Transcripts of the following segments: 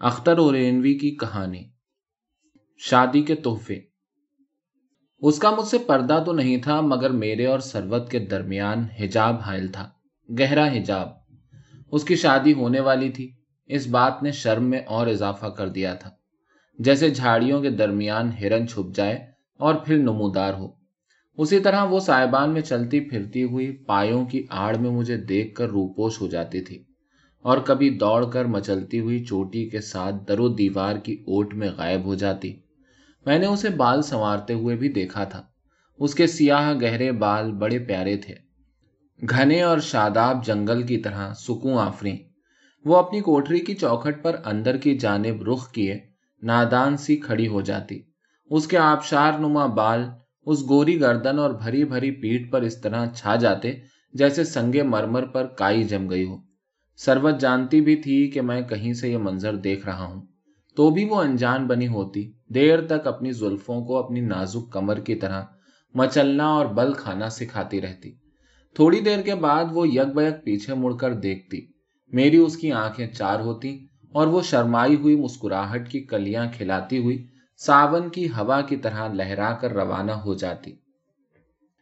اختر اورینوی کی کہانی۔ شادی کے تحفے۔ اس کا مجھ سے پردہ تو نہیں تھا، مگر میرے اور سروت کے درمیان حجاب حائل تھا، گہرا حجاب۔ اس کی شادی ہونے والی تھی، اس بات نے شرم میں اور اضافہ کر دیا تھا۔ جیسے جھاڑیوں کے درمیان ہرن چھپ جائے اور پھر نمودار ہو۔ اسی طرح وہ صاحبان میں چلتی پھرتی ہوئی پایوں کی آڑ میں مجھے دیکھ کر روپوش ہو جاتی تھی۔ اور کبھی دوڑ کر مچلتی ہوئی چوٹی کے ساتھ درو دیوار کی اوٹ میں غائب ہو جاتی۔ میں نے اسے بال سنوارتے ہوئے بھی دیکھا تھا۔ اس کے سیاہ گہرے بال بڑے پیارے تھے۔ گھنے اور شاداب جنگل کی طرح سکوں آفری وہ اپنی کوٹری کی چوکھٹ پر اندر کی جانب رخ کیے نادان سی کھڑی ہو جاتی۔ اس کے آبشار نما بال اس گوری گردن اور بھری بھری پیٹ پر اس طرح چھا جاتے جیسے سنگے مرمر پر کائی جم گئی ہو۔ سروت جانتی بھی تھی کہ میں کہیں سے یہ منظر دیکھ رہا ہوں۔ تو بھی وہ انجان بنی ہوتی۔ دیر تک اپنی زلفوں کو اپنی نازک کمر کی طرح مچلنا اور بل کھانا سکھاتی رہتی۔ تھوڑی دیر کے بعد وہ یک بیک پیچھے مڑ کر دیکھتی۔ میری اس کی آنکھیں چار ہوتی اور وہ شرمائی ہوئی مسکراہٹ کی کلیاں کھلاتی ہوئی ساون کی ہوا کی طرح لہرا کر روانہ ہو جاتی۔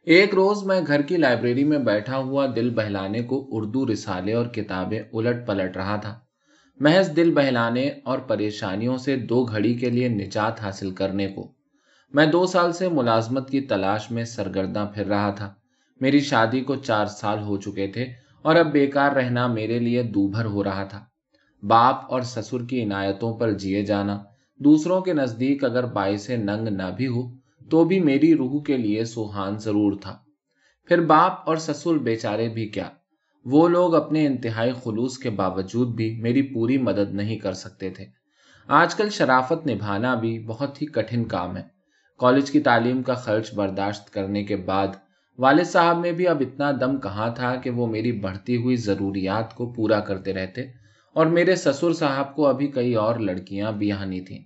ایک روز میں گھر کی لائبریری میں بیٹھا ہوا دل بہلانے کو اردو رسالے اور کتابیں الٹ پلٹ رہا تھا۔ محض دل بہلانے اور پریشانیوں سے دو گھڑی کے لیے نجات حاصل کرنے کو۔ میں دو سال سے ملازمت کی تلاش میں سرگرداں پھر رہا تھا۔ میری شادی کو چار سال ہو چکے تھے اور اب بیکار رہنا میرے لیے دوبھر ہو رہا تھا۔ باپ اور سسر کی عنایتوں پر جیے جانا، دوسروں کے نزدیک اگر باعث ننگ نہ بھی ہو تو بھی میری روح کے لیے سوہان ضرور تھا۔ پھر باپ اور سسر بیچارے بھی کیا؟ وہ لوگ اپنے انتہائی خلوص کے باوجود بھی میری پوری مدد نہیں کر سکتے تھے۔ آج کل شرافت نبھانا بھی بہت ہی کٹھن کام ہے۔ کالج کی تعلیم کا خرچ برداشت کرنے کے بعد والد صاحب میں بھی اب اتنا دم کہاں تھا کہ وہ میری بڑھتی ہوئی ضروریات کو پورا کرتے رہتے اور میرے سسر صاحب کو ابھی کئی اور لڑکیاں بھی آنی تھیں۔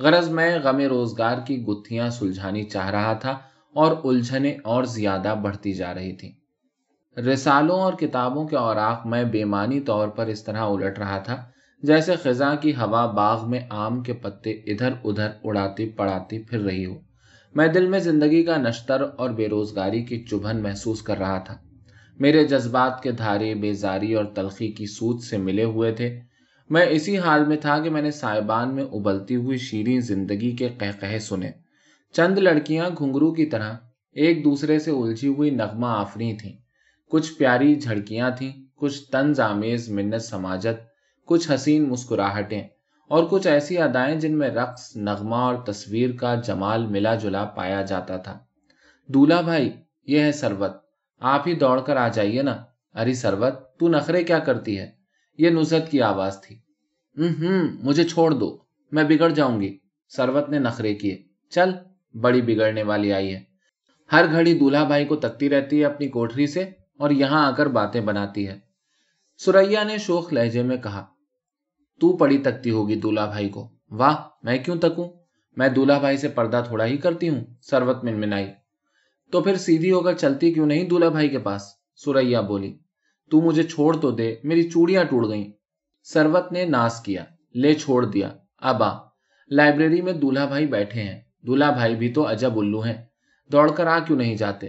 غرض میں غم روزگار کی گتھیاں سلجھانی چاہ رہا تھا اور الجھنے اور زیادہ بڑھتی جا رہی تھی رسالوں اور کتابوں کے اوراق میں بےمانی طور پر اس طرح الٹ رہا تھا جیسے خزاں کی ہوا باغ میں آم کے پتے ادھر ادھر اڑاتی پڑاتی پھر رہی ہو۔ میں دل میں زندگی کا نشتر اور بے روزگاری کی چبھن محسوس کر رہا تھا۔ میرے جذبات کے دھارے بیزاری اور تلخی کی سوچ سے ملے ہوئے تھے۔ میں اسی حال میں تھا کہ میں نے سائبان میں ابلتی ہوئی شیریں زندگی کے قہقہ سنے۔ چند لڑکیاں گھنگرو کی طرح ایک دوسرے سے الجھی ہوئی نغمہ آفری تھیں۔ کچھ پیاری جھڑکیاں تھیں، کچھ تنز آمیز منت سماجت، کچھ حسین مسکراہٹیں، اور کچھ ایسی ادائیں جن میں رقص، نغمہ اور تصویر کا جمال ملا جلا پایا جاتا تھا۔ دولہا بھائی، یہ ہے سروت۔ آپ ہی دوڑ کر آ جائیے نا۔ ارے سروت، تو نخرے کیا کرتی ہے؟ یہ نزت کی آواز تھی۔ ہوں مجھے چھوڑ دو، میں بگڑ جاؤں گی۔ سروت نے نخرے کیے۔ چل، بڑی بگڑنے والی آئی ہے۔ ہر گھڑی دولہا بھائی کو تکتی رہتی ہے اپنی کوٹری سے اور یہاں آ کر باتیں بناتی ہے۔ سوریا نے شوخ لہجے میں کہا، تو پڑی تکتی ہوگی دولہا بھائی کو۔ واہ، میں کیوں تکوں؟ میں دولہا بھائی سے پردہ تھوڑا ہی کرتی ہوں، سروت من منائی تو پھر سیدھی ہو کر چلتی کیوں نہیں دولہا بھائی کے پاس؟ سوریا بولی تو مجھے چھوڑ تو دے، میری چوڑیاں ٹوٹ گئیں۔ سروت نے ناس کیا، لے چھوڑ دیا۔ ابا، لائبریری میں دولہا بھائی بیٹھے ہیں۔ دولہا بھائی بھی تو عجب الو ہیں۔ دوڑ کر آ کیوں نہیں جاتے؟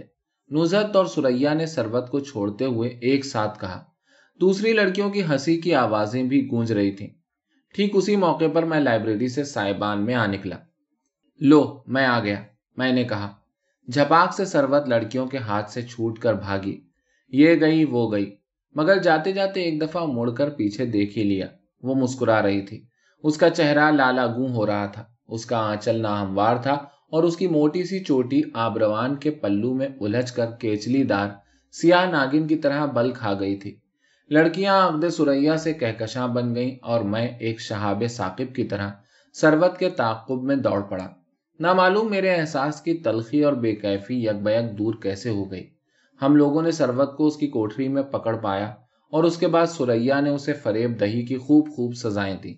نزت اور سریا نے سروت کو چھوڑتے ہوئے ایک ساتھ کہا، دوسری لڑکیوں کی ہنسی کی آوازیں بھی گونج رہی تھیں۔ ٹھیک اسی موقع پر میں لائبریری سے سائبان میں آ نکلا۔ لو، میں آ گیا۔ میں نے کہا، جھپاک سے سروت لڑکیوں کے ہاتھ سے چھوٹ کر بھاگی۔ یہ گئی، وہ گئی۔ مگر جاتے جاتے ایک دفعہ مڑ کر پیچھے دیکھ ہی لیا۔ وہ مسکرا رہی تھی۔ اس کا چہرہ لالا گوں ہو رہا تھا۔ اس کا آنچل ناہموار تھا اور اس کی موٹی سی چوٹی آبروان کے پلو میں الجھ کر کیچلی دار، سیاہ ناگن کی طرح بل کھا گئی تھی۔ لڑکیاں عقد سریا سے کہکشاں بن گئیں اور میں ایک شہاب ثاقب کی طرح سروت کے تعقب میں دوڑ پڑا۔ نہ معلوم میرے احساس کی تلخی اور بے کیفی یک بیک دور کیسے ہو گئی؟ ہم لوگوں نے سروت کو اس کی کوٹری میں پکڑ پایا اور اس کے بعد سوریا نے اسے فریب دہی کی خوب خوب سزائیں دی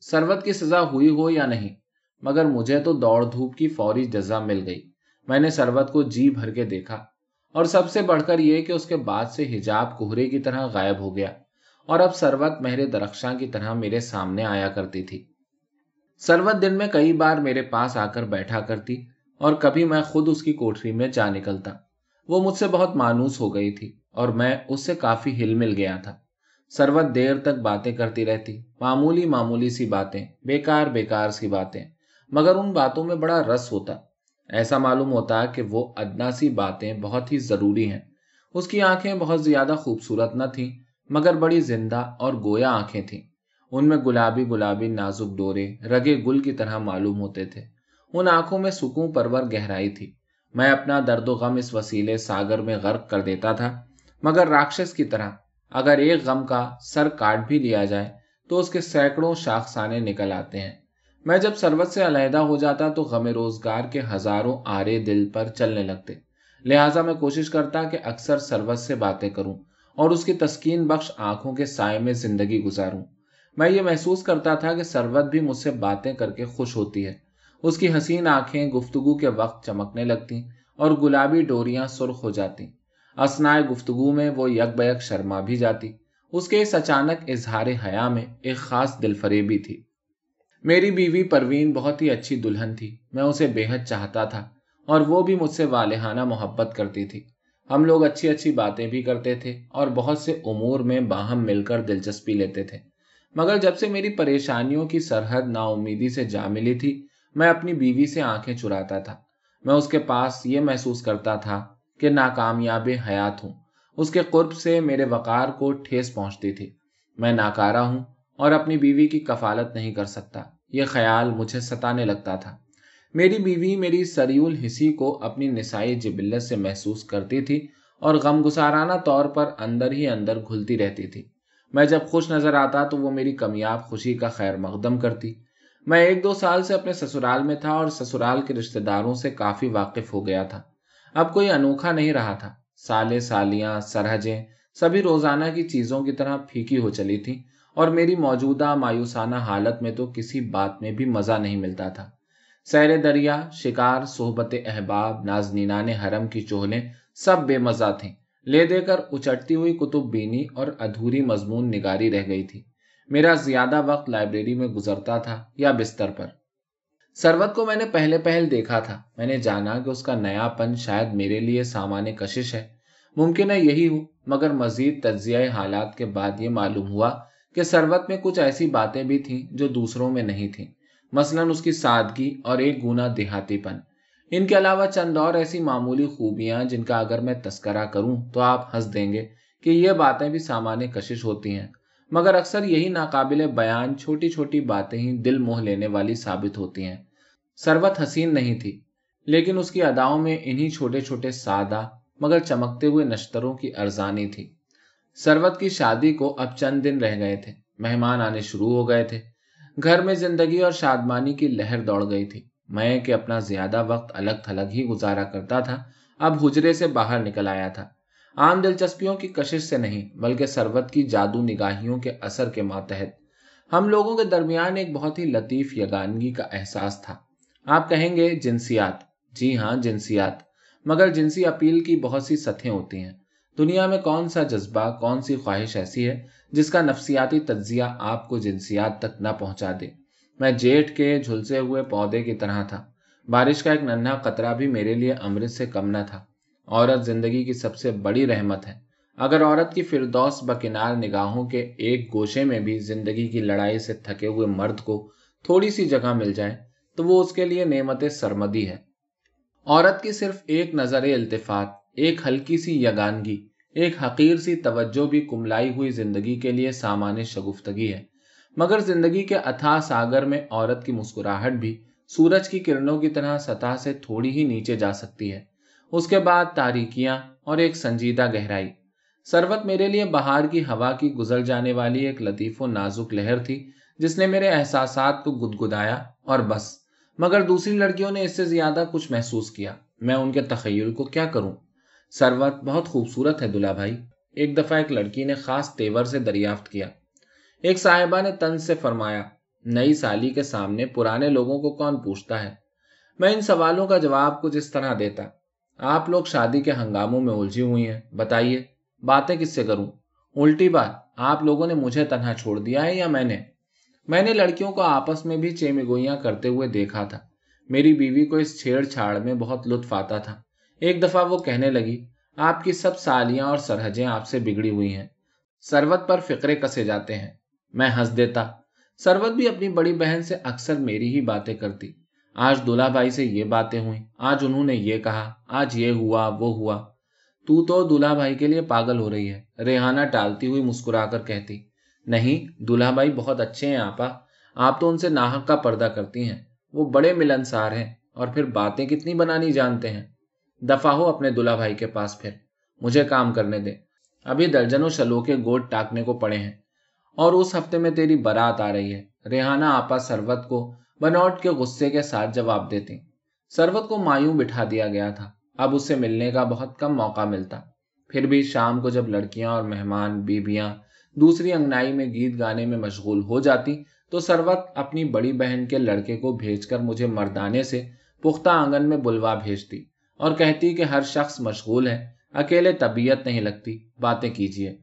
سروت کی سزا ہوئی ہو یا نہیں؟ مگر مجھے تو دوڑ دھوپ کی فوری جزا مل گئی۔ میں نے سروت کو جی بھر کے دیکھا اور سب سے بڑھ کر یہ کہ اس کے بعد سے حجاب کوہرے کی طرح غائب ہو گیا اور اب سروت مہر درخشاں کی طرح میرے سامنے آیا کرتی تھی۔ سروت دن میں کئی بار میرے پاس آ کر بیٹھا کرتی اور کبھی میں خود اس کی کوٹری میں جا نکلتا۔ وہ مجھ سے بہت مانوس ہو گئی تھی اور میں اس سے کافی ہل مل گیا تھا۔ سروت دیر تک باتیں کرتی رہتی، معمولی معمولی سی باتیں، بیکار بیکار سی باتیں، مگر ان باتوں میں بڑا رس ہوتا۔ ایسا معلوم ہوتا کہ وہ ادنا سی باتیں بہت ہی ضروری ہیں۔ اس کی آنکھیں بہت زیادہ خوبصورت نہ تھیں، مگر بڑی زندہ اور گویا آنکھیں تھیں۔ ان میں گلابی گلابی نازک ڈورے، رگے گل کی طرح معلوم ہوتے تھے۔ ان آنکھوں میں سکون پرور گہرائی تھی۔ میں اپنا درد و غم اس وسیلے ساگر میں غرق کر دیتا تھا۔ مگر راکشس کی طرح، اگر ایک غم کا سر کاٹ بھی لیا جائے، تو اس کے سینکڑوں شاخسانے نکل آتے ہیں۔ میں جب سروت سے علیحدہ ہو جاتا تو غم روزگار کے ہزاروں آرے دل پر چلنے لگتے۔ لہٰذا میں کوشش کرتا کہ اکثر سروت سے باتیں کروں اور اس کی تسکین بخش آنکھوں کے سائے میں زندگی گزاروں۔ میں یہ محسوس کرتا تھا کہ سروت بھی مجھ سے باتیں کر کے خوش ہوتی ہے۔ اس کی حسین آنکھیں گفتگو کے وقت چمکنے لگتی اور گلابی ڈوریاں سرخ ہو جاتی اسنائے گفتگو میں وہ یک بیک شرما بھی جاتی۔ اس کے اس اچانک اظہار حیا میں ایک خاص دل فریبی تھی۔ میری بیوی پروین بہت ہی اچھی دلہن تھی۔ میں اسے بے حد چاہتا تھا اور وہ بھی مجھ سے والہانہ محبت کرتی تھی۔ ہم لوگ اچھی اچھی باتیں بھی کرتے تھے اور بہت سے امور میں باہم مل کر دلچسپی لیتے تھے۔ مگر جب سے میری پریشانیوں کی سرحد نا امیدی سے جا ملی تھی میں اپنی بیوی سے آنکھیں چراتا تھا۔ میں اس کے پاس یہ محسوس کرتا تھا کہ ناکامیاب حیات ہوں۔ اس کے قرب سے میرے وقار کو ٹھیس پہنچتی تھی۔ میں ناکارا ہوں اور اپنی بیوی کی کفالت نہیں کر سکتا۔ یہ خیال مجھے ستانے لگتا تھا۔ میری بیوی میری سریول حسی کو اپنی نسائی جبلت سے محسوس کرتی تھی اور غم گسارانہ طور پر اندر ہی اندر گھلتی رہتی تھی۔ میں جب خوش نظر آتا تو وہ میری کمیاب خوشی کا خیر مقدم کرتی۔ میں ایک دو سال سے اپنے سسرال میں تھا اور سسرال کے رشتہ داروں سے کافی واقف ہو گیا تھا۔ اب کوئی انوکھا نہیں رہا تھا۔ سالے سالیاں سرحجیں سبھی روزانہ کی چیزوں کی طرح پھیکی ہو چلی تھی اور میری موجودہ مایوسانہ حالت میں تو کسی بات میں بھی مزہ نہیں ملتا تھا۔ سیر دریا، شکار، صحبت احباب نازنینان حرم کی چوہلیں سب بے مزہ تھیں۔ لے دے کر اچٹتی ہوئی کتب بینی اور ادھوری مضمون نگاری رہ گئی تھی۔ میرا زیادہ وقت لائبریری میں گزرتا تھا یا بستر پر۔ سروت کو میں نے پہلے پہل دیکھا تھا۔ میں نے جانا کہ اس کا نیا پن شاید میرے لیے سامان کشش ہے۔ ممکن ہے یہی ہو، مگر مزید تجزیہ حالات کے بعد یہ معلوم ہوا کہ سروت میں کچھ ایسی باتیں بھی تھیں جو دوسروں میں نہیں تھیں۔ مثلا اس کی سادگی اور ایک گنا دیہاتی پن۔ ان کے علاوہ چند اور ایسی معمولی خوبیاں جن کا اگر میں تذکرہ کروں تو آپ ہنس دیں گے کہ یہ باتیں بھی سامان کشش ہوتی ہیں۔ مگر اکثر یہی ناقابل بیان چھوٹی چھوٹی باتیں ہی دل موہ لینے والی ثابت ہوتی ہیں۔ سروت حسین نہیں تھی، لیکن اس کی اداؤں میں انہی چھوٹے چھوٹے سادہ مگر چمکتے ہوئے نشتروں کی ارزانی تھی۔ سروت کی شادی کو اب چند دن رہ گئے تھے، مہمان آنے شروع ہو گئے تھے۔ گھر میں زندگی اور شادمانی کی لہر دوڑ گئی تھی۔ میں کہ اپنا زیادہ وقت الگ تھلگ ہی گزارا کرتا تھا، اب حجرے سے باہر نکل آیا تھا۔ عام دلچسپیوں کی کشش سے نہیں، بلکہ سروت کی جادو نگاہیوں کے اثر کے ماتحت۔ ہم لوگوں کے درمیان ایک بہت ہی لطیف یگانگی کا احساس تھا۔ آپ کہیں گے، جنسیات۔ جی ہاں جنسیات۔ مگر جنسی اپیل کی بہت سی سطحیں ہوتی ہیں۔ دنیا میں کون سا جذبہ، کون سی خواہش ایسی ہے جس کا نفسیاتی تجزیہ آپ کو جنسیات تک نہ پہنچا دے؟ میں جیٹ کے جھلسے ہوئے پودے کی طرح تھا۔ بارش کا ایک ننھا قطرہ بھی میرے لیے امرت سے کم نہ تھا۔ عورت زندگی کی سب سے بڑی رحمت ہے۔ اگر عورت کی فردوس بکنار نگاہوں کے ایک گوشے میں بھی زندگی کی لڑائی سے تھکے ہوئے مرد کو تھوڑی سی جگہ مل جائے، تو وہ اس کے لیے نعمت سرمدی ہے۔ عورت کی صرف ایک نظر التفات، ایک ہلکی سی یگانگی، ایک حقیر سی توجہ بھی کملائی ہوئی زندگی کے لیے سامان شگفتگی ہے۔ مگر زندگی کے اتھا ساگر میں عورت کی مسکراہٹ بھی سورج کی کرنوں کی طرح سطح سے تھوڑی ہی نیچے جا سکتی ہے۔ اس کے بعد تاریکیاں اور ایک سنجیدہ گہرائی۔ سروت میرے لیے بہار کی ہوا کی گزر جانے والی ایک لطیف و نازک لہر تھی، جس نے میرے احساسات کو گدگدایا اور بس۔ مگر دوسری لڑکیوں نے اس سے زیادہ کچھ محسوس کیا۔ میں ان کے تخیل کو کیا کروں؟ سروت بہت خوبصورت ہے دلہا بھائی۔ ایک دفعہ ایک لڑکی نے خاص تیور سے دریافت کیا۔ ایک صاحبہ نے تن سے فرمایا، نئی سالی کے سامنے پرانے لوگوں کو کون پوچھتا ہے؟ میں ان سوالوں کا جواب کچھ اس طرح دیتا۔ آپ لوگ شادی کے ہنگاموں میں الجھی ہوئی ہیں، بتائیے، باتیں کس سے کروں؟ الٹی بات، آپ لوگوں نے مجھے تنہا چھوڑ دیا ہے یا میں نے؟ میں نے لڑکیوں کو آپس میں بھی چیمگوئیاں کرتے ہوئے دیکھا تھا۔ میری بیوی کو اس چھیڑ چھاڑ میں بہت لطف آتا تھا۔ ایک دفعہ وہ کہنے لگی، آپ کی سب سالیاں اور سرحجیں آپ سے بگڑی ہوئی ہیں۔ سروت پر فکرے کسے جاتے ہیں۔ میں ہنس دیتا۔ سروت بھی اپنی بڑی بہن سے اکثر میری ہی باتیں کرتی۔ آج دلہا بھائی سے یہ باتیں ہوئیں، آج انہوں نے یہ کہا، آج یہ ہوا، وہ ہوا۔ تو تو دلہا بھائی کے لیے پاگل ہو رہی ہے۔ ریحانہ ٹالتی ہوئی مسکرا کر کہتی، نہیں دلہا بھائی بہت اچھے ہیں آپا۔ آپ تو ان سے ناحک کا پردہ کرتی ہیں۔ وہ بڑے ملنسار ہیں اور پھر باتیں کتنی بنانی جانتے ہیں۔ دفاع ہو اپنے دلہا بھائی کے پاس پھر۔ مجھے کام کرنے دے۔ ابھی درجنوں شلو کے گوٹ ٹاکنے کو پڑے ہیں۔ اور اس ہفتے میں تیری برات آ رہی ہے۔ ریحانہ آپا سروت کو بنوٹ کے غصے کے ساتھ جواب دیتی سروت کو مایوں بٹھا دیا گیا تھا۔ اب اس سے ملنے کا بہت کم موقع ملتا۔ پھر بھی شام کو جب لڑکیاں اور مہمان بیبیاں دوسری انگنائی میں گیت گانے میں مشغول ہو جاتی، تو سروت اپنی بڑی بہن کے لڑکے کو بھیج کر مجھے مردانے سے پختہ آنگن میں بلوا بھیجتی اور کہتی کہ ہر شخص مشغول ہے، اکیلے طبیعت نہیں لگتی، باتیں کیجیے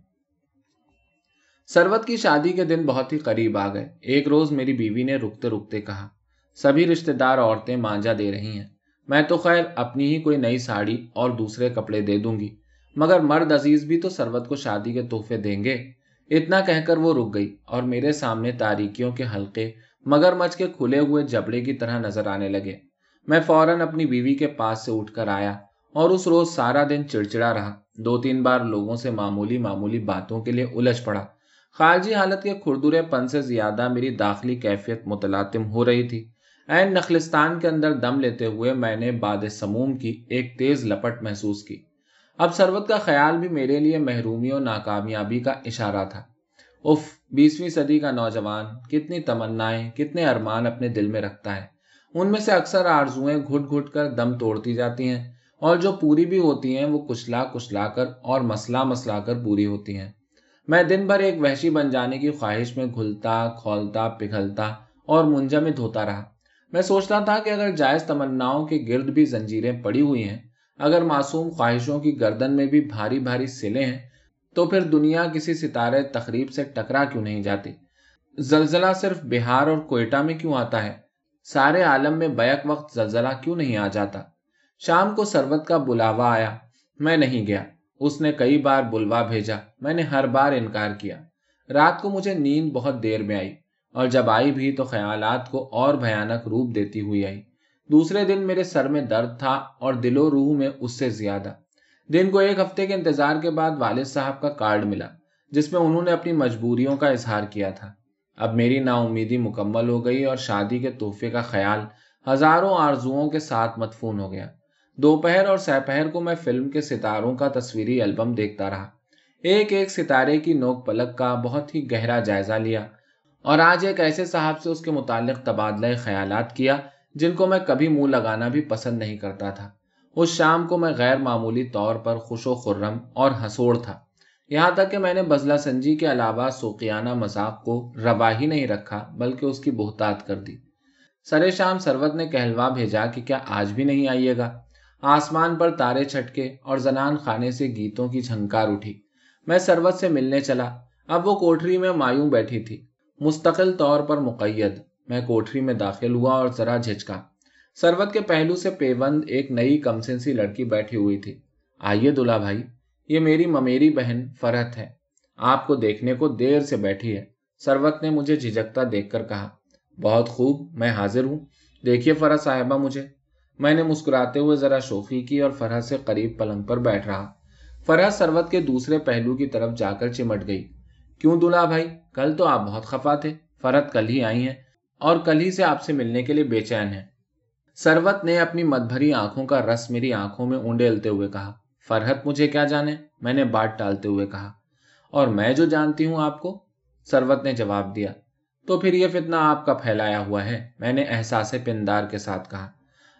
سروت کی شادی کے دن بہت ہی قریب آ گئے۔ ایک روز میری بیوی نے رکتے رکتے کہا، سبھی رشتے دار عورتیں مانجا دے رہی ہیں۔ میں تو خیر اپنی ہی کوئی نئی ساڑی اور دوسرے کپڑے دے دوں گی، مگر مرد عزیز بھی تو سروت کو شادی کے تحفے دیں گے۔ اتنا کہہ کر وہ رک گئی اور میرے سامنے تاریکیوں کے حلقے مگر مچ کے کھلے ہوئے جبڑے کی طرح نظر آنے لگے۔ میں فوراً اپنی بیوی کے پاس سے اٹھ کر آیا اور اس روز سارا دن چڑچڑا رہا۔ دو تین بار لوگوں سے معمولی معمولی باتوں کے لیے الجھ پڑا۔ خارجی حالت کے کھردرے پن سے زیادہ میری داخلی کیفیت متلاطم ہو رہی تھی۔ این نخلستان کے اندر دم لیتے ہوئے میں نے باد سموم کی ایک تیز لپٹ محسوس کی۔ اب سروت کا خیال بھی میرے لیے محرومی اور ناکامیابی کا اشارہ تھا۔ اف بیسویں صدی کا نوجوان، کتنی تمنائیں، کتنے ارمان اپنے دل میں رکھتا ہے۔ ان میں سے اکثر آرزویں گھٹ گھٹ کر دم توڑتی جاتی ہیں اور جو پوری بھی ہوتی ہیں وہ کچلا کچلا کر اور مسلا مسلا کر پوری ہوتی ہیں۔ میں دن بھر ایک وحشی بن جانے کی خواہش میں گھلتا، کھولتا، پگھلتا اور منجمد ہوتا رہا۔ میں سوچتا تھا کہ اگر جائز تمناؤں کے گرد بھی زنجیریں پڑی ہوئی ہیں، اگر معصوم خواہشوں کی گردن میں بھی بھاری بھاری سلے ہیں، تو پھر دنیا کسی ستارے تقریب سے ٹکرا کیوں نہیں جاتی؟ زلزلہ صرف بہار اور کوئٹہ میں کیوں آتا ہے؟ سارے عالم میں بیک وقت زلزلہ کیوں نہیں آ جاتا؟ شام کو سروت کا بلاوا آیا، میں نہیں گیا۔ اس نے کئی بار بلوا بھیجا۔ میں نے ہر بار انکار کیا۔ رات کو مجھے نیند بہت دیر میں آئی اور جب آئی بھی تو خیالات کو اور بھیانک روپ دیتی ہوئی آئی۔ دوسرے دن میرے سر میں درد تھا اور دل و روح میں اس سے زیادہ۔ دن کو ایک ہفتے کے انتظار کے بعد والد صاحب کا کارڈ ملا، جس میں انہوں نے اپنی مجبوریوں کا اظہار کیا تھا۔ اب میری نا امیدی مکمل ہو گئی اور شادی کے تحفے کا خیال ہزاروں آرزوؤں کے ساتھ مدفون ہو گیا۔ دوپہر اور سہپہر کو میں فلم کے ستاروں کا تصویری البم دیکھتا رہا۔ ایک ایک ستارے کی نوک پلک کا بہت ہی گہرا جائزہ لیا اور آج ایک ایسے صاحب سے اس کے متعلق تبادلہ خیالات کیا جن کو میں کبھی منہ لگانا بھی پسند نہیں کرتا تھا۔ اس شام کو میں غیر معمولی طور پر خوش و خرم اور ہسوڑ تھا۔ یہاں تک کہ میں نے بزلہ سنجی کے علاوہ سوقیانہ مذاق کو روا ہی نہیں رکھا بلکہ اس کی بہتات کر دی۔ سرے شام سروت نے کہلوا بھیجا کہ کیا آج بھی نہیں آئیے گا؟ آسمان پر تارے چھٹکے اور زنان خانے سے گیتوں کی جھنکار اٹھی۔ میں سروت سے ملنے چلا۔ اب وہ کوٹری میں مایوں بیٹھی تھی۔ مستقل طور پر مقید۔ میں کوٹری میں داخل ہوا اور ذرا جھجکا۔ سروت کے پہلو سے پیوند ایک نئی کمسنسی لڑکی بیٹھی ہوئی تھی۔ آئیے دلہا بھائی، یہ میری ممیری بہن فرحت ہے۔ آپ کو دیکھنے کو دیر سے بیٹھی ہے۔ سروت نے مجھے جھجکتا دیکھ کر کہا، بہت خوب، میں حاضر ہوں۔ دیکھیے فرح صاحبہ مجھے۔ میں نے مسکراتے ہوئے ذرا شوخی کی اور فرح سے قریب پلنگ پر بیٹھ رہا۔ فرح سروت کے دوسرے پہلو کی طرف جا کر چمٹ گئی۔ کیوں دلہا بھائی؟ کل تو آپ بہت خفا تھے۔ فرحت کل ہی آئی ہیں اور کل ہی سے آپ سے ملنے کے لیے بے چین ہے سروت نے اپنی مت بھری آنکھوں کا رس میری آنکھوں میں اونڈیلتے ہوئے کہا، فرحت مجھے کیا جانے؟ میں نے بات ٹالتے ہوئے کہا، اور میں جو جانتی ہوں آپ کو؟ سروت نے جواب دیا، تو پھر یہ فتنہ آپ کا پھیلایا ہوا ہے۔ میں نے احساس پندار کے ساتھ کہا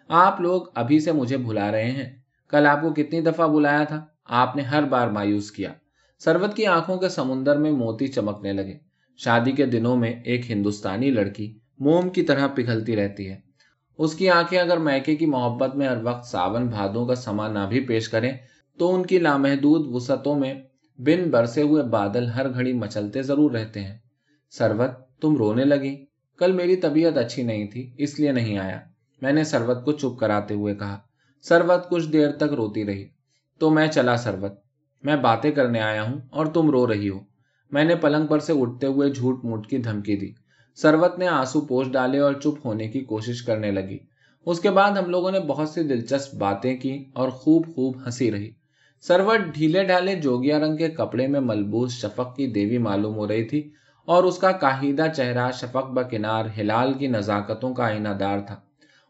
آپ لوگ ابھی سے مجھے بھلا رہے ہیں۔ کل آپ کو کتنی دفعہ بلایا تھا؟ آپ نے ہر بار مایوس کیا۔ سروت کی آنکھوں کے سمندر میں موتی چمکنے لگے۔ شادی کے دنوں میں ایک ہندوستانی لڑکی موم کی طرح پگھلتی رہتی ہے۔ اس کی آنکھیں اگر میکے کی محبت میں ہر وقت ساون بھادوں کا سما نہ بھی پیش کریں، تو ان کی لامحدود وسعتوں میں بن برسے ہوئے بادل ہر گھڑی مچلتے ضرور رہتے ہیں۔ سروت، تم رونے لگی؟ کل میری طبیعت اچھی نہیں تھی، اس لیے نہیں آیا۔ میں نے سروت کو چپ کراتے ہوئے کہا، سروت کچھ دیر تک روتی رہی۔ تو میں چلا سروت۔ میں باتیں کرنے آیا ہوں اور تم رو رہی ہو۔ میں نے پلنگ پر سے اٹھتے ہوئے جھوٹ موٹ کی دھمکی دی۔ سروت نے آنسو پوش ڈالے اور چپ ہونے کی کوشش کرنے لگی۔ اس کے بعد ہم لوگوں نے بہت سی دلچسپ باتیں کی اور خوب خوب ہنسی رہی۔ سروت ڈھیلے ڈھالے جوگیا رنگ کے کپڑے میں ملبوس شفق کی دیوی معلوم ہو رہی تھی اور اس کا کاہیدہ چہرہ شفق بکنار ہلال کی نزاکتوں کا آئینہ دار تھا۔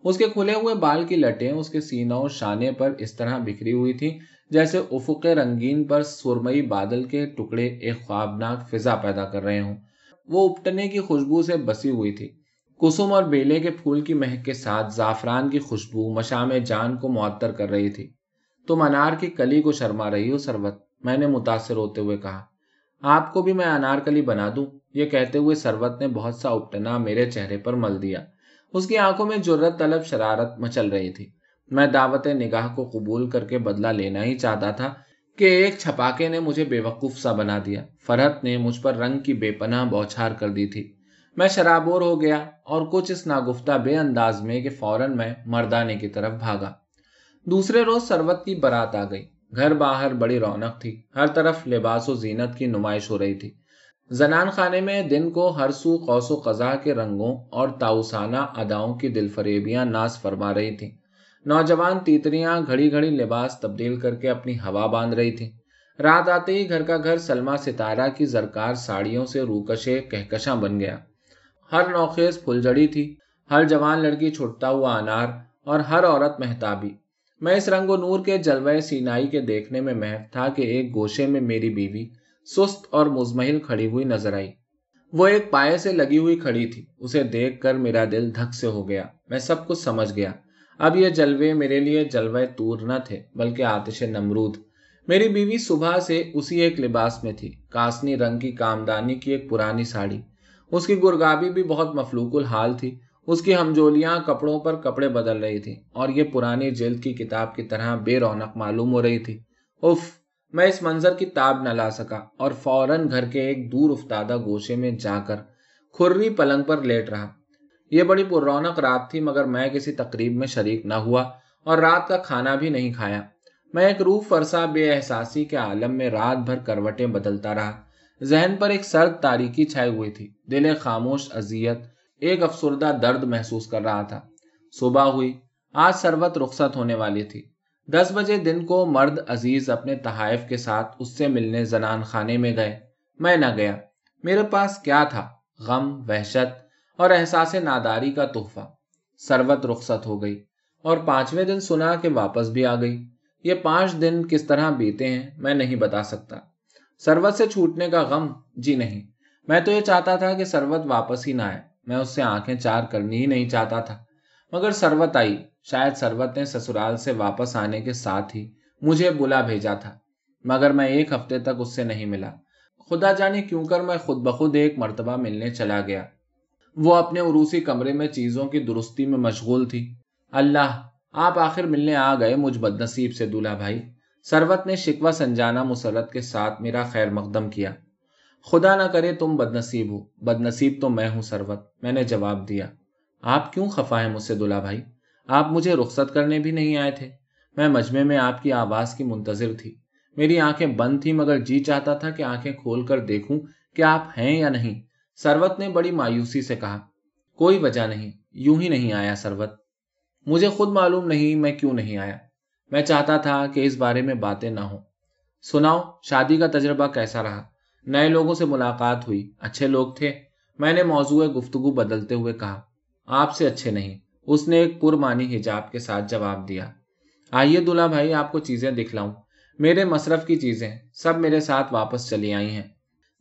اس کے کھلے ہوئے بال کی لٹیں اس کے سینوں اور شانے پر اس طرح بکھری ہوئی تھی جیسے افق رنگین پر سرمئی بادل کے ٹکڑے ایک خوابناک فضا پیدا کر رہے ہوں۔ وہ اپٹنے کی خوشبو سے بسی ہوئی تھی۔ کسم اور بیلے کے پھول کی مہک کے ساتھ زعفران کی خوشبو مشام جان کو معطر کر رہی تھی۔ تم انار کی کلی کو شرما رہی ہو، سروت، میں نے متاثر ہوتے ہوئے کہا۔ آپ کو بھی میں انار کلی بنا دوں؟ یہ کہتے ہوئے سروت نے بہت سا اپٹنا میرے چہرے پر مل دیا۔ اس کی آنکھوں میں جرت طلب شرارت مچل رہی تھی۔ میں دعوت نگاہ کو قبول کر کے بدلہ لینا ہی چاہتا تھا کہ ایک چھپاکے نے مجھے بے وقوف سا بنا دیا۔ فرحت نے مجھ پر رنگ کی بے پناہ بوچھار کر دی تھی۔ میں شرابور ہو گیا اور کچھ اس ناگفتہ بے انداز میں کہ فوراً میں مردانے کی طرف بھاگا۔ دوسرے روز سروت کی برات آ گئی۔ گھر باہر بڑی رونق تھی۔ ہر طرف لباس و زینت کی نمائش ہو رہی تھی۔ زنان خانے میں دن کو ہر سو قوس و قزا کے رنگوں اور تاؤسانہ اداؤں کی دل فریبیاں ناس فرما رہی تھیں۔ نوجوان تیتریاں گھڑی گھڑی لباس تبدیل کر کے اپنی ہوا باندھ رہی تھی رات آتے ہی گھر کا گھر سلما ستارہ کی زرکار ساڑیوں سے روکشے کہکشاں بن گیا۔ ہر نوخیز پھلجڑی تھی۔ ہر جوان لڑکی چھٹتا ہوا انار اور ہر عورت محتابی میں اس رنگ و نور کے جلوے سینائی کے دیکھنے میں محف تھا کہ ایک گوشے میں میری بیوی سست اور مزمحل کھڑی ہوئی نظر آئی۔ وہ ایک پائے سے لگی ہوئی کھڑی تھی۔ اسے دیکھ کر میرا دل دھک سے ہو گیا۔ میں سب کچھ سمجھ گیا۔ اب یہ جلوے میرے لیے جلوے تور نہ تھے، بلکہ آتش نمرود۔ میری بیوی صبح سے اسی ایک لباس میں تھی، کاسنی رنگ کی کامدانی کی ایک پرانی ساڑی۔ اس کی گرگابی بھی بہت مفلوق الحال تھی۔ اس کی ہمجولیاں کپڑوں پر کپڑے بدل رہی تھی اور یہ پرانی جلد کی کتاب کی طرح بے رونق معلوم ہو رہی تھی۔ اف میں اس منظر کی تاب نہ لا سکا اور فوراً گھر کے ایک دور افتادہ گوشے میں جا کر کھری پلنگ پر لیٹ رہا۔ یہ بڑی پر رونق رات تھی، مگر میں کسی تقریب میں شریک نہ ہوا اور رات کا کھانا بھی نہیں کھایا۔ میں ایک روح فرسا، بے احساسی کے عالم میں رات بھر کروٹیں بدلتا رہا۔ ذہن پر ایک سرد تاریکی چھائی ہوئی تھی۔ دل خاموش، اذیت، ایک افسردہ درد محسوس کر رہا تھا۔ صبح ہوئی، آج سروت رخصت ہونے والی تھی۔ دس بجے دن کو مرد عزیز اپنے تحائف کے ساتھ اس سے ملنے زنان خانے میں گئے۔ میں نہ گیا۔ میرے پاس کیا تھا؟ غم، وحشت اور احساس ناداری کا تحفہ۔ سروت رخصت ہو گئی اور پانچویں دن سنا کہ واپس بھی آ گئی۔ یہ پانچ دن کس طرح بیتے ہیں میں نہیں بتا سکتا۔ سروت سے چھوٹنے کا غم؟ جی نہیں۔ میں تو یہ چاہتا تھا کہ سروت واپس ہی نہ آئے۔ میں اس سے آنکھیں چار کرنی ہی نہیں چاہتا تھا۔ مگر سروت آئی۔ شاید سروت نے سسرال سے واپس آنے کے ساتھ ہی مجھے بلا بھیجا تھا، مگر میں ایک ہفتے تک اس سے نہیں ملا۔ خدا جانے کیوں کر میں خود بخود ایک مرتبہ ملنے چلا گیا۔ وہ اپنے عروسی کمرے میں چیزوں کی درستی میں مشغول تھی۔ اللہ، آپ آخر ملنے آ گئے مجھ بد نصیب سے دلہا بھائی۔ سروت نے شکوہ سنجانا مسرت کے ساتھ میرا خیر مقدم کیا۔ خدا نہ کرے تم بد نصیب ہو بد نصیب تو میں ہوں سروت، میں نے جواب دیا۔ آپ کیوں خفا ہے مجھ سے دلہا بھائی؟ آپ مجھے رخصت کرنے بھی نہیں آئے تھے۔ میں مجمع میں آپ کی آواز کی منتظر تھی۔ میری آنکھیں بند تھی مگر جی چاہتا تھا کہ آنکھیں کھول کر دیکھوں کہ آپ ہیں یا نہیں۔ سروت نے بڑی مایوسی سے کہا، کوئی وجہ نہیں، یوں ہی نہیں آیا سروت۔ مجھے خود معلوم نہیں میں کیوں نہیں آیا۔ میں چاہتا تھا کہ اس بارے میں باتیں نہ ہوں۔ سناؤ، شادی کا تجربہ کیسا رہا؟ نئے لوگوں سے ملاقات ہوئی، اچھے لوگ تھے۔ میں نے موضوع گفتگو بدلتے ہوئے کہا، آپ سے اچھے نہیں۔ اس نے ایک پرمانی حجاب کے ساتھ جواب دیا۔ آئیے دلہا بھائی، آپ کو چیزیں دکھلاؤں۔ میرے مصرف کی چیزیں سب میرے ساتھ واپس چلی آئی ہیں۔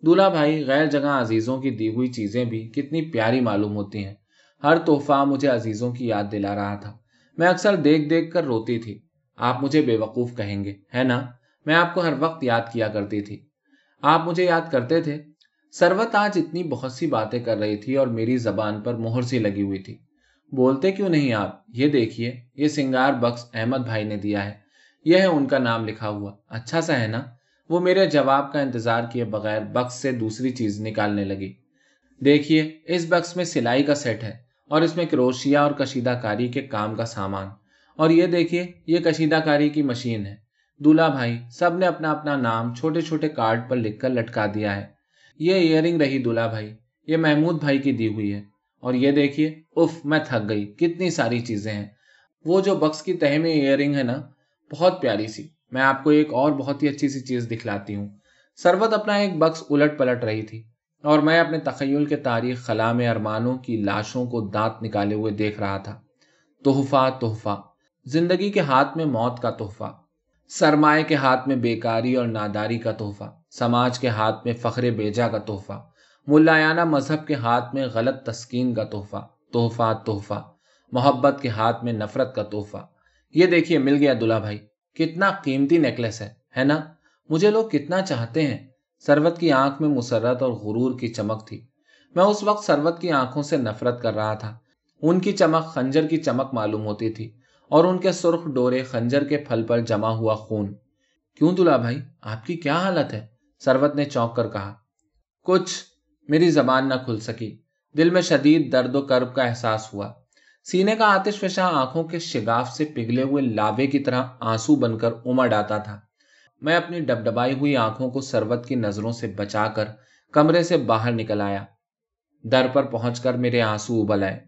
دلہا بھائی، غیر جگہ عزیزوں کی دی ہوئی چیزیں بھی کتنی پیاری معلوم ہوتی ہیں۔ ہر تحفہ مجھے عزیزوں کی یاد دلا رہا تھا۔ میں اکثر دیکھ دیکھ کر روتی تھی۔ آپ مجھے بے وقوف کہیں گے، ہے نا؟ میں آپ کو ہر وقت یاد کیا کرتی تھی۔ آپ مجھے یاد کرتے تھے۔ سروت آج اتنی بہت سی باتیں کر رہی تھی اور میری زبان پر مہر سی لگی ہوئی تھی۔ بولتے کیوں نہیں آپ؟ یہ دیکھیے، یہ سنگار بخش احمد بھائی نے دیا ہے۔ یہ ہے ان کا نام لکھا ہوا۔ اچھا سا ہے نا؟ وہ میرے جواب کا انتظار کیے بغیر بکس سے دوسری چیز نکالنے لگی دیکھیے، اس بکس میں سلائی کا سیٹ ہے اور اس میں کروشیا اور کشیدہ کاری کے کام کا سامان۔ اور یہ دیکھیے، یہ کشیدہ کاری کی مشین ہے۔ دولہا بھائی، سب نے اپنا اپنا نام چھوٹے چھوٹے کارڈ پر لکھ کر لٹکا دیا ہے۔ یہ ایئر رنگ رہی دولہا بھائی۔ یہ محمود بھائی کی دی ہوئی ہے۔ اور یہ دیکھیے اف میں تھک گئی۔ کتنی ساری چیزیں ہیں۔ وہ جو بکس کی تہ میں ایئر رنگ ہے نا، بہت پیاری سی۔ میں آپ کو ایک اور بہت ہی اچھی سی چیز دکھلاتی ہوں۔ سروت اپنا ایک بکس الٹ پلٹ رہی تھی اور میں اپنے تخیل کے تاریخ خلا میں ارمانوں کی لاشوں کو دانت نکالے ہوئے دیکھ رہا تھا۔ تحفہ تحفہ۔ زندگی کے ہاتھ میں موت کا تحفہ۔ سرمائے کے ہاتھ میں بیکاری اور ناداری کا تحفہ۔ سماج کے ہاتھ میں فخر بیجا کا تحفہ۔ ملایانہ مذہب کے ہاتھ میں غلط تسکین کا تحفہ تحفہ تحفہ، محبت کے ہاتھ میں نفرت کا تحفہ۔ یہ دیکھیے، مل گیا دلہا بھائی، کتنا قیمتی نیکلس ہے ہے نا؟ مجھے لوگ کتنا چاہتے ہیں۔ سروت کی آنکھ میں مسرت اور غرور کی چمک تھی۔ میں اس وقت سروت کی آنکھوں سے نفرت کر رہا تھا۔ ان کی چمک خنجر کی چمک معلوم ہوتی تھی اور ان کے سرخ ڈورے خنجر کے پھل پر جمع ہوا خون۔ کیوں دلہا بھائی؟ آپ کی کیا حالت ہے؟ سروت نے چونک کر کہا۔ کچھ میری زبان نہ کھل سکی۔ دل میں شدید درد و کرب کا احساس ہوا۔ سینے کا آتش فشاں آنکھوں کے شگاف سے پگھلے ہوئے لاوے کی طرح آنسو بن کر امڑ آتا تھا۔ میں اپنی ڈب ڈبائی ہوئی آنکھوں کو سروت کی نظروں سے بچا کر کمرے سے باہر نکل آیا۔ در پر پہنچ کر میرے آنسو ابل آئے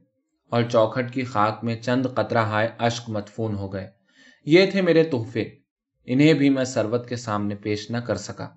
اور چوکھٹ کی خاک میں چند قطرہ ہائے اشک متفون ہو گئے۔ یہ تھے میرے تحفے۔ انہیں بھی میں سروت کے سامنے پیش نہ کر سکا۔